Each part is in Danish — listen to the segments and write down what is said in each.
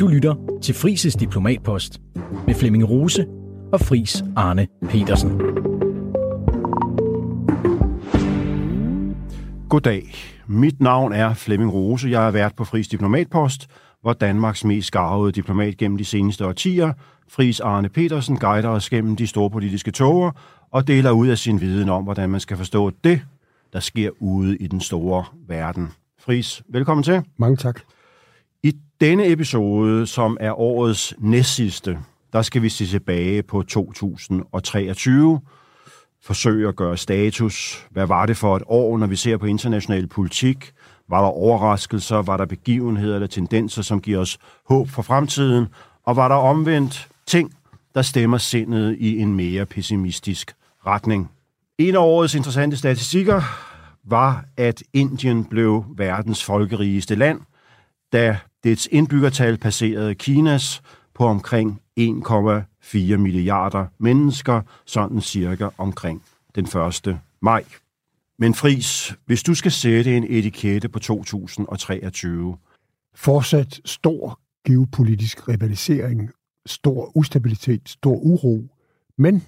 Du lytter til Frises Diplomatpost med Flemming Rose og Fris Arne Petersen. Goddag. Mit navn er Flemming Rose. Jeg er vært på Fris Diplomatpost, hvor Danmarks mest skarvede diplomat gennem de seneste årtier, Fris Arne Petersen, guider os gennem de store politiske toger og deler ud af sin viden om, hvordan man skal forstå det, der sker ude i den store verden. Fris, velkommen til. Mange tak. Denne episode, som er årets næstsidste, der skal vi se tilbage på 2023, forsøge at gøre status. Hvad var det for et år, når vi ser på international politik? Var der overraskelser? Var der begivenheder eller tendenser, som giver os håb for fremtiden? Og var der omvendt ting, der stemmer sindet i en mere pessimistisk retning? En af årets interessante statistikker var, at Indien blev verdens folkerigeste land, da dets indbyggertal passerede Kinas på omkring 1,4 milliarder mennesker, sådan cirka omkring den 1. maj. Men Fris, hvis du skal sætte en etikette på 2023... Fortsat stor geopolitisk rivalisering, stor ustabilitet, stor uro, men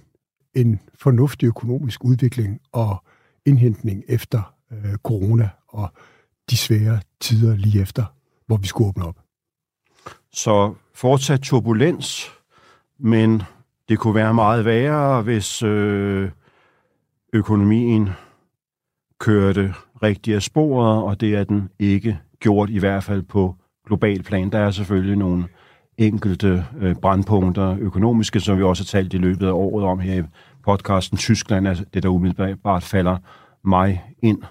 en fornuftig økonomisk udvikling og indhentning efter øh, corona og de svære tider lige efter, hvor vi skulle åbne op. Så fortsat turbulens, men det kunne være meget værre, hvis øh, økonomien kørte rigtig af sporet, og det er den ikke gjort, i hvert fald på global plan. Der er selvfølgelig nogle enkelte øh, brandpunkter økonomiske, som vi også har talt i løbet af året om her i podcasten. Tyskland er det, der umiddelbart falder mig ind.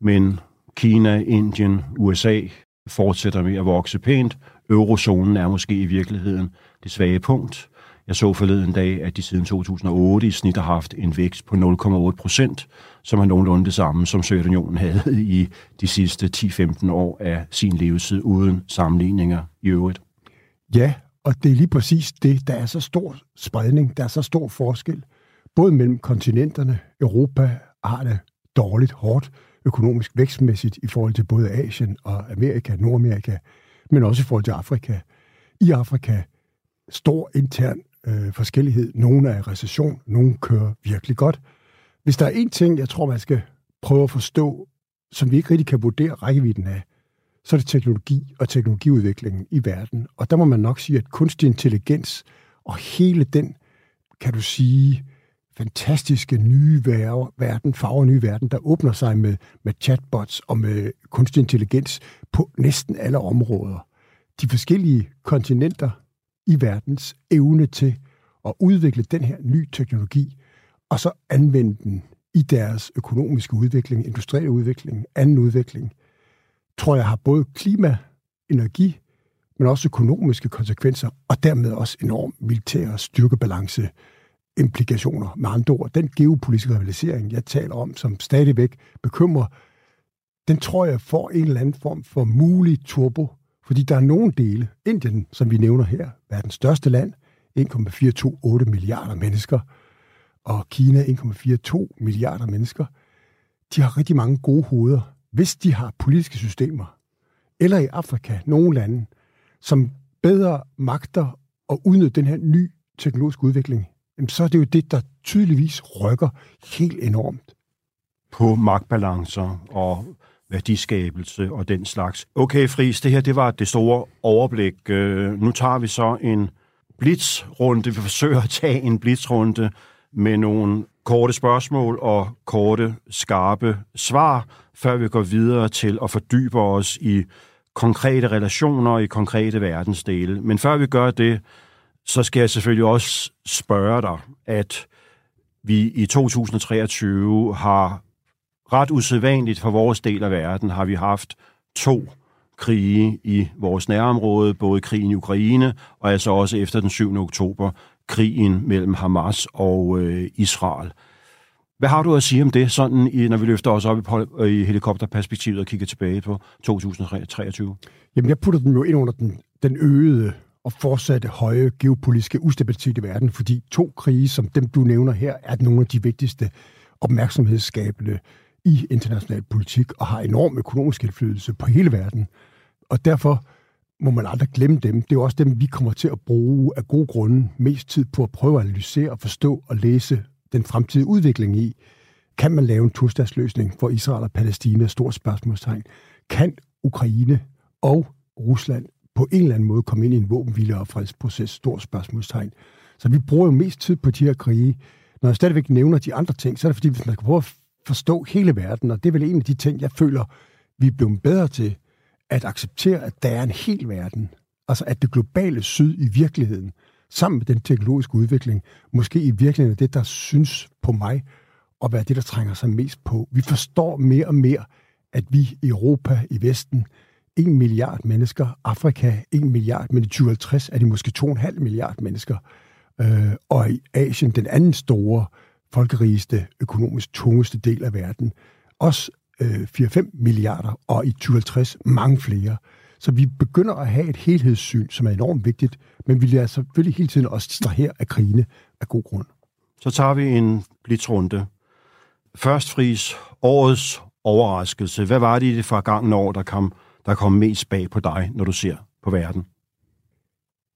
Men Kina, Indien, USA fortsætter med at vokse pænt. Eurozonen er måske i virkeligheden det svage punkt. Jeg så forleden dag, at de siden 2008 i snit har haft en vækst på 0,8 procent, som er nogenlunde det samme, som Sovjetunionen havde i de sidste 10-15 år af sin levetid, uden sammenligninger i øvrigt. Ja, og det er lige præcis det. Der er så stor spredning, der er så stor forskel, både mellem kontinenterne. Europa har det dårligt, hårdt, økonomisk vækstmæssigt i forhold til både Asien og Amerika, Nordamerika, men også i forhold til Afrika. I Afrika stor intern øh, forskellighed. Nogle er i recession, nogle kører virkelig godt. Hvis der er en ting, jeg tror, man skal prøve at forstå, som vi ikke rigtig kan vurdere rækkevidden af, så er det teknologi og teknologiudviklingen i verden. Og der må man nok sige, at kunstig intelligens og hele den, kan du sige, fantastiske nye verden, farver nye verden, der åbner sig med, med chatbots og med kunstig intelligens på næsten alle områder. De forskellige kontinenter i verdens evne til at udvikle den her nye teknologi, og så anvende den i deres økonomiske udvikling, industrielle udvikling, anden udvikling, tror jeg har både klima, energi, men også økonomiske konsekvenser, og dermed også enorm militær styrkebalance implikationer. Med andre ord, den geopolitiske rivalisering, jeg taler om, som stadigvæk bekymrer, den tror jeg får en eller anden form for mulig turbo, fordi der er nogle dele, Indien, som vi nævner her, verdens største land, 1,428 milliarder mennesker, og Kina 1,42 milliarder mennesker, de har rigtig mange gode hoveder, hvis de har politiske systemer, eller i Afrika, nogle lande, som bedre magter at udnytte den her ny teknologiske udvikling, jamen så er det jo det, der tydeligvis rykker helt enormt. På magtbalancer og værdiskabelse og den slags. Okay, Fris, det her det var det store overblik. Øh, nu tager vi så en blitzrunde. Vi forsøger at tage en blitzrunde med nogle korte spørgsmål og korte, skarpe svar, før vi går videre til at fordybe os i konkrete relationer i konkrete verdensdele. Men før vi gør det, så skal jeg selvfølgelig også spørge dig, at vi i 2023 har ret usædvanligt for vores del af verden, har vi haft to krige i vores nærområde, både krigen i Ukraine, og altså også efter den 7. oktober, krigen mellem Hamas og øh, Israel. Hvad har du at sige om det, sådan i, når vi løfter os op i, øh, i helikopterperspektivet og kigger tilbage på 2023? Jamen, jeg putter den jo ind under den, den øgede og fortsatte høje geopolitiske ustabilitet i verden, fordi to krige, som dem du nævner her, er nogle af de vigtigste opmærksomhedsskabende i international politik og har enorm økonomisk indflydelse på hele verden. Og derfor må man aldrig glemme dem. Det er jo også dem, vi kommer til at bruge af gode grunde mest tid på at prøve at analysere og forstå og læse den fremtidige udvikling i. Kan man lave en tostatsløsning for Israel og Palæstina? Stort spørgsmålstegn. Kan Ukraine og Rusland på en eller anden måde komme ind i en våbenhvile og fredsproces? Stort spørgsmålstegn. Så vi bruger jo mest tid på de her krige. Når jeg stadigvæk nævner de andre ting, så er det fordi, hvis man skal prøve at forstå hele verden, og det er vel en af de ting, jeg føler, vi er blevet bedre til, at acceptere, at der er en hel verden. Altså at det globale syd i virkeligheden, sammen med den teknologiske udvikling, måske i virkeligheden er det, der synes på mig, at være det, der trænger sig mest på. Vi forstår mere og mere, at vi i Europa, i Vesten, 1 milliard mennesker, Afrika 1 milliard, men i 2050 er de måske 2,5 milliard mennesker. Øh, og i Asien, den anden store, folkerigeste, økonomisk tungeste del af verden, også øh, 4-5 milliarder, og i 2050 mange flere. Så vi begynder at have et helhedssyn, som er enormt vigtigt, men vi lader selvfølgelig hele tiden også distrahere af krigene af god grund. Så tager vi en blitzrunde. Først fris årets overraskelse. Hvad var det i det forgangne år, der kom, der kommer mest bag på dig, når du ser på verden?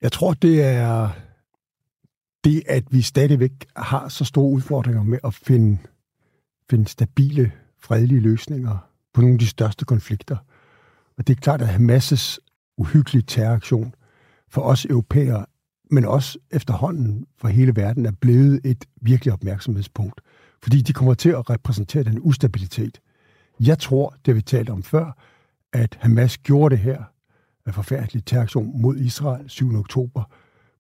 Jeg tror, det er det, at vi stadigvæk har så store udfordringer med at finde, finde stabile, fredelige løsninger på nogle af de største konflikter. Og det er klart, at Hamas' uhyggelige terroraktion for os europæere, men også efterhånden for hele verden, er blevet et virkelig opmærksomhedspunkt. Fordi de kommer til at repræsentere den ustabilitet. Jeg tror, det vi talte om før, at Hamas gjorde det her af forfærdelig terroraktion mod Israel 7. oktober,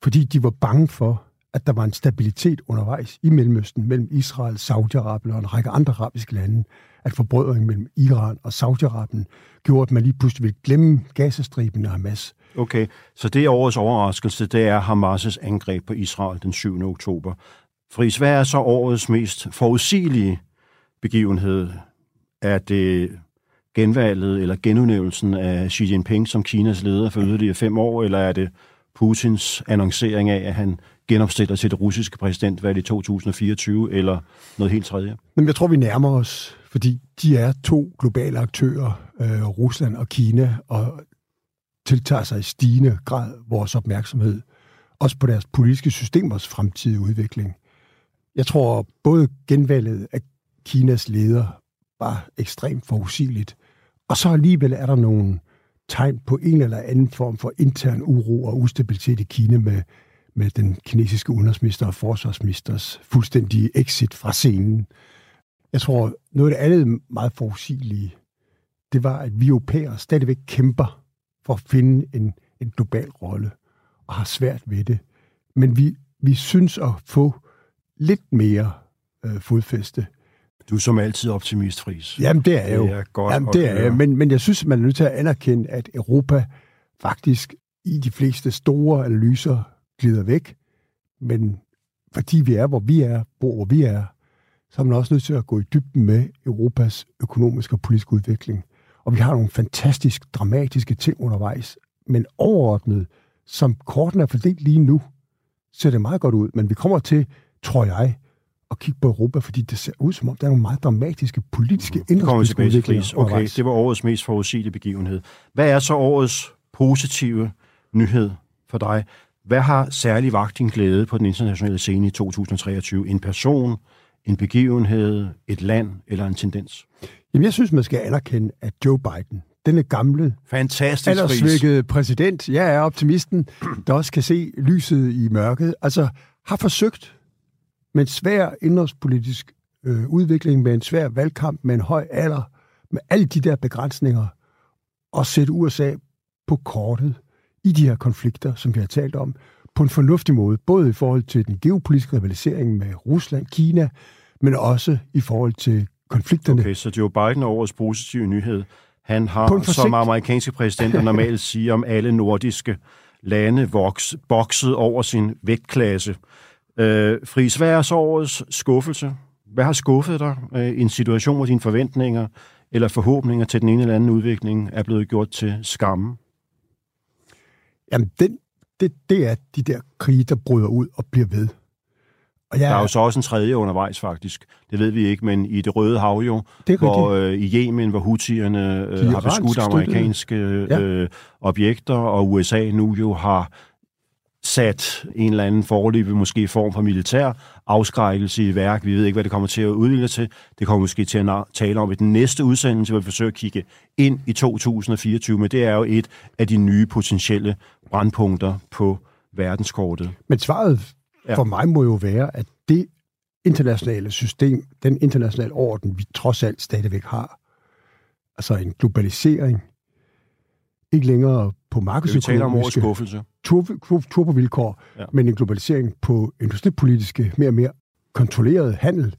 fordi de var bange for, at der var en stabilitet undervejs i Mellemøsten mellem Israel, Saudi-Arabien og en række andre arabiske lande, at forbrødringen mellem Iran og Saudi-Arabien gjorde, at man lige pludselig ville glemme Gazastriben og Hamas. Okay, så det er årets overraskelse, det er Hamas' angreb på Israel den 7. oktober. Fris, hvad er så årets mest forudsigelige begivenhed? Er det genvalget eller genudnævnelsen af Xi Jinping som Kinas leder for yderligere fem år, eller er det Putins annoncering af, at han genopstiller til det russiske præsidentvalg i 2024, eller noget helt tredje? Men jeg tror, vi nærmer os, fordi de er to globale aktører, øh, Rusland og Kina, og tiltager sig i stigende grad vores opmærksomhed, også på deres politiske systemers fremtidige udvikling. Jeg tror, både genvalget af Kinas leder var ekstremt forudsigeligt, og så alligevel er der nogle tegn på en eller anden form for intern uro og ustabilitet i Kina med med den kinesiske udenrigsminister og forsvarsministers fuldstændige exit fra scenen. Jeg tror, noget af det andet meget forudsigelige, det var, at vi europæere stadigvæk kæmper for at finde en, en global rolle og har svært ved det. Men vi, vi synes at få lidt mere øh, fodfæste. Du er som altid optimist, Friis. Jamen, det er jeg jo. Det er godt Jamen, det er jeg. Men, men jeg synes, man er nødt til at anerkende, at Europa faktisk i de fleste store analyser glider væk, men fordi vi er, hvor vi er, bor, hvor vi er, så er man også nødt til at gå i dybden med Europas økonomiske og politiske udvikling. Og vi har nogle fantastisk dramatiske ting undervejs, men overordnet, som korten er fordelt lige nu, ser det meget godt ud. Men vi kommer til, tror jeg, at kigge på Europa, fordi det ser ud som om, der er nogle meget dramatiske politiske indrigspolitiske udviklinger Okay, det var årets mest forudsigelige begivenhed. Hvad er så årets positive nyhed for dig? Hvad har særlig vagt din glæde på den internationale scene i 2023? En person, en begivenhed, et land eller en tendens? Jamen, jeg synes, man skal anerkende, at Joe Biden, denne gamle, Fantastisk aldersvækkede præsident, jeg er optimisten, der også kan se lyset i mørket, altså har forsøgt med en svær indrigspolitisk øh, udvikling, med en svær valgkamp, med en høj alder, med alle de der begrænsninger, og sætte USA på kortet i de her konflikter, som vi har talt om, på en fornuftig måde, både i forhold til den geopolitiske rivalisering med Rusland, Kina, men også i forhold til konflikterne. Okay, så Joe Biden er årets positive nyhed. Han har, som amerikanske præsidenter normalt siger om alle nordiske lande, voks, bokset over sin vægtklasse. Øh, Friis, hvad er så årets skuffelse? Hvad har skuffet dig øh, i en situation, hvor dine forventninger eller forhåbninger til den ene eller anden udvikling er blevet gjort til skamme? Jamen, den, det, det er de der krige, der bryder ud og bliver ved. Og Der er jo så også en tredje undervejs, faktisk. Det ved vi ikke, men i det røde hav jo, Det hvor øh, i Yemen, hvor Houthierne øh, har beskudt amerikanske Ja. øh, objekter, og USA nu jo har sat en eller anden forløbig, måske form for militær afskrækkelse i værk. Vi ved ikke, hvad det kommer til at udvikle til. Det kommer måske til at tale om i den næste udsendelse, hvor vi forsøger at kigge ind i 2024, men det er jo et af de nye potentielle brandpunkter på verdenskortet. Men svaret Ja. ja. for mig må jo være, at det internationale system, den internationale orden, vi trods alt stadigvæk har, altså en globalisering, ikke længere på markedsøkonomiske skuffelse. turbo- turbovilkår, Ja. ja. men en globalisering på industripolitiske, mere og mere kontrolleret handel,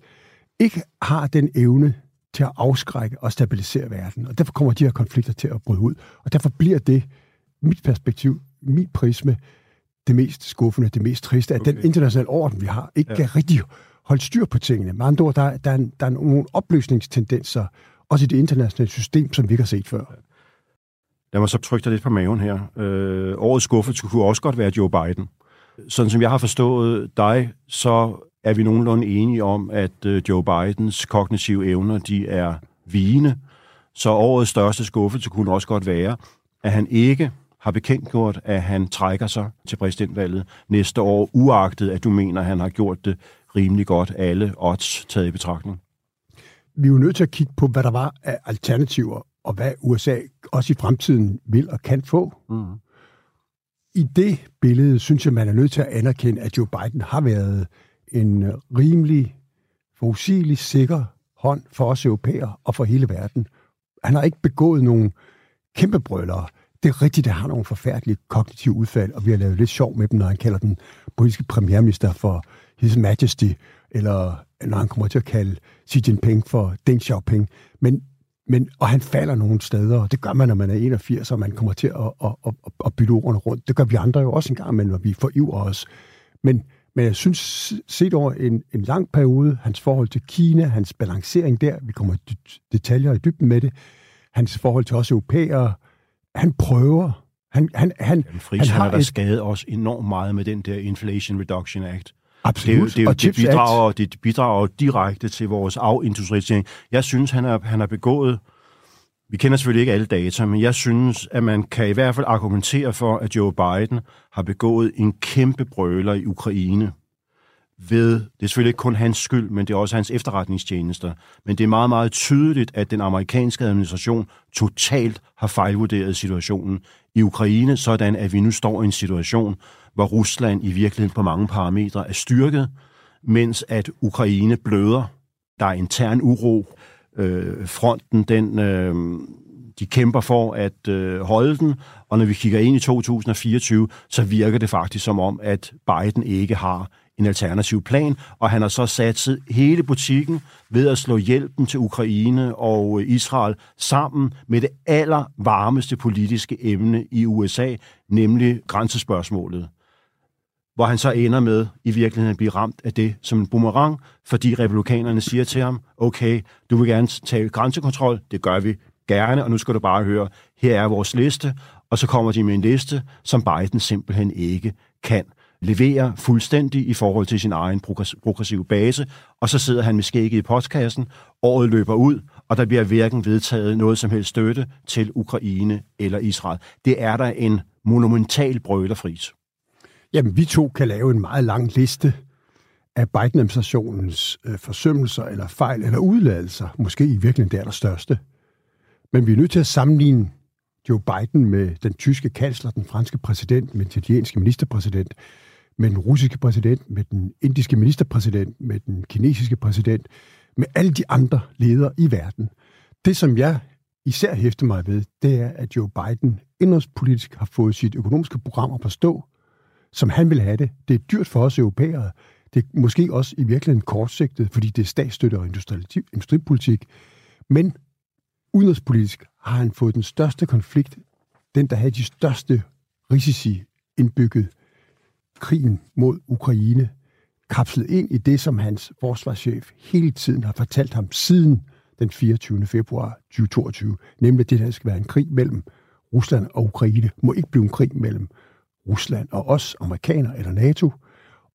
ikke har den evne til at afskrække og stabilisere verden. Og derfor kommer de her konflikter til at bryde ud. Og derfor bliver det, mit perspektiv, mit prisme, det mest skuffende, det mest triste, at okay. den internationale orden, vi har, ikke Ja. ja. kan rigtig holde styr på tingene. Med andre ord, der, er- der, er, der er nogle opløsningstendenser, også i det internationale system, som vi ikke har set før. Lad mig så trykke dig lidt på maven her. Øh, årets skuffelse kunne også godt være Joe Biden. Sådan som jeg har forstået dig, så er vi nogenlunde enige om, at øh, Joe Bidens kognitive evner, de er vigende. Så årets største skuffelse kunne også godt være, at han ikke har bekendtgjort, at han trækker sig til præsidentvalget næste år, uagtet at du mener, at han har gjort det rimelig godt, alle odds taget i betragtning. vi er jo nødt til at kigge på, hvad der var af alternativer, og hvad USA også i fremtiden vil og kan få. Mm. I det billede synes jeg, man er nødt til at anerkende, at Joe Biden har været en rimelig, forudsigelig, sikker hånd for os europæere og for hele verden. Han har ikke begået nogen kæmpe brøllere. Det er rigtigt, at han har nogle forfærdelige kognitive udfald, og vi har lavet lidt sjov med dem, når han kalder den britiske premierminister for His Majesty, eller når han kommer til at kalde Xi Jinping for Deng Xiaoping. Men, men, og han falder nogle steder, og det gør man, når man er 81, og man kommer til at, at, at, at, bytte ordene rundt. Det gør vi andre jo også en gang, men når vi forivrer os. Men, men jeg synes, set over en, en lang periode, hans forhold til Kina, hans balancering der, vi kommer i detaljer i dybden med det, hans forhold til os europæere, han prøver. Han, han, han, Jamen, Friis, han, har har et- skadet os enormt meget med den der Inflation Reduction Act. Det, er absolut. det, er jo, og det, bidrager, det bidrager direkte til vores afindustrialisering. Jeg synes, han har, han har begået... Vi kender selvfølgelig ikke alle data, men jeg synes, at man kan i hvert fald argumentere for, at Joe Biden har begået en kæmpe brøler i Ukraine ved, det er selvfølgelig ikke kun hans skyld, men det er også hans efterretningstjenester. Men det er meget, meget tydeligt, at den amerikanske administration totalt har fejlvurderet situationen i Ukraine, sådan at vi nu står i en situation, hvor Rusland i virkeligheden på mange parametre er styrket, mens at Ukraine bløder. Der er intern uro. Øh, fronten, den, øh, de kæmper for at øh, holde den, og når vi kigger ind i 2024, så virker det faktisk som om, at Biden ikke har en alternativ plan, og han har så sat hele butikken ved at slå hjælpen til Ukraine og øh, Israel sammen med det allervarmeste politiske emne i USA, nemlig grænsespørgsmålet. Hvor han så ender med i virkeligheden at blive ramt af det som en boomerang, fordi republikanerne siger til ham, okay, du vil gerne tage grænsekontrol, det gør vi gerne, og nu skal du bare høre, her er vores liste, og så kommer de med en liste, som Biden simpelthen ikke kan leverer fuldstændig i forhold til sin egen progressive base, og så sidder han med skægget i postkassen, året løber ud, og der bliver hverken vedtaget noget som helst støtte til Ukraine eller Israel. Det er der en monumental brølerfris. Jamen, vi to kan lave en meget lang liste af Biden-administrationens øh, forsømmelser eller fejl eller udladelser. Måske i virkeligheden det allerstørste. Men vi er nødt til at sammenligne Joe Biden med den tyske kansler, den franske præsident, med den italienske ministerpræsident, med den russiske præsident, med den indiske ministerpræsident, med den kinesiske præsident, med alle de andre ledere i verden. Det, som jeg især hæfter mig ved, det er, at Joe Biden indrigspolitisk har fået sit økonomiske program at forstå, som han vil have det. Det er dyrt for os europæere. Det er måske også i virkeligheden kortsigtet, fordi det er statsstøtte og industripolitik. Men udenrigspolitisk har han fået den største konflikt, den der havde de største risici indbygget, krigen mod Ukraine, kapslet ind i det, som hans forsvarschef hele tiden har fortalt ham siden den 24. februar 2022, nemlig at det her skal være en krig mellem Rusland og Ukraine. Må ikke blive en krig mellem Rusland og os, amerikanere eller NATO,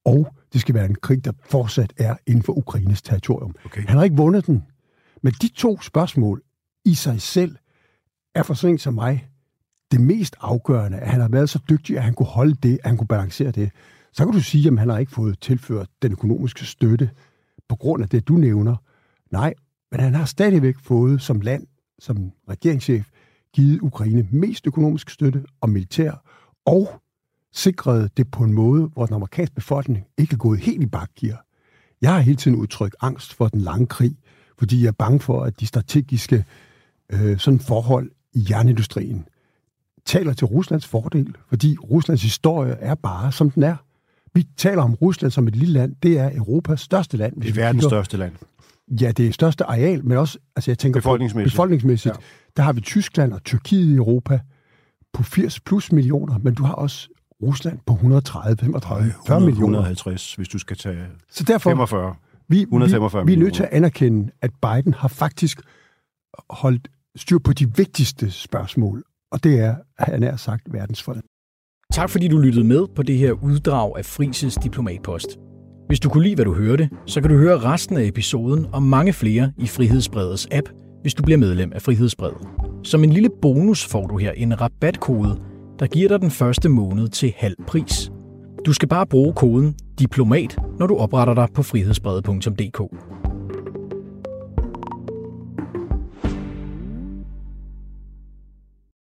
og Det skal være en krig, der fortsat er inden for Ukraines territorium. Okay. Han har ikke vundet den. Men de to spørgsmål i sig selv er for sådan som mig det mest afgørende, at han har været så dygtig, at han kunne holde det, at han kunne balancere det. Så kan du sige, at han har ikke fået tilført den økonomiske støtte på grund af det, du nævner. Nej, men han har stadigvæk fået som land, som regeringschef, givet Ukraine mest økonomisk støtte og militær, og sikret det på en måde, hvor den amerikanske befolkning ikke er gået helt i bakgear. Jeg har hele tiden udtrykt angst for den lange krig, fordi jeg er bange for, at de strategiske øh, sådan forhold i jernindustrien taler til Ruslands fordel, fordi Ruslands historie er bare, som den er. Vi taler om Rusland som et lille land. Det er Europas største land. Det er verdens største land. Ja, det er største areal, men også, altså jeg tænker befolkningsmæssigt. På, befolkningsmæssigt. Ja. Der har vi Tyskland og Tyrkiet i Europa på 80 plus millioner, men du har også Rusland på 130, 35, 40 millioner. 150, hvis du skal tage Så derfor, 45. Vi, 145 vi, vi er nødt til at anerkende, at Biden har faktisk holdt styr på de vigtigste spørgsmål, og det er, han er sagt, verdensfred. Tak fordi du lyttede med på det her uddrag af Frises Diplomatpost. Hvis du kunne lide, hvad du hørte, så kan du høre resten af episoden og mange flere i Frihedsbredets app, hvis du bliver medlem af Frihedsbredet. Som en lille bonus får du her en rabatkode, der giver dig den første måned til halv pris. Du skal bare bruge koden DIPLOMAT, når du opretter dig på frihedsbredet.dk.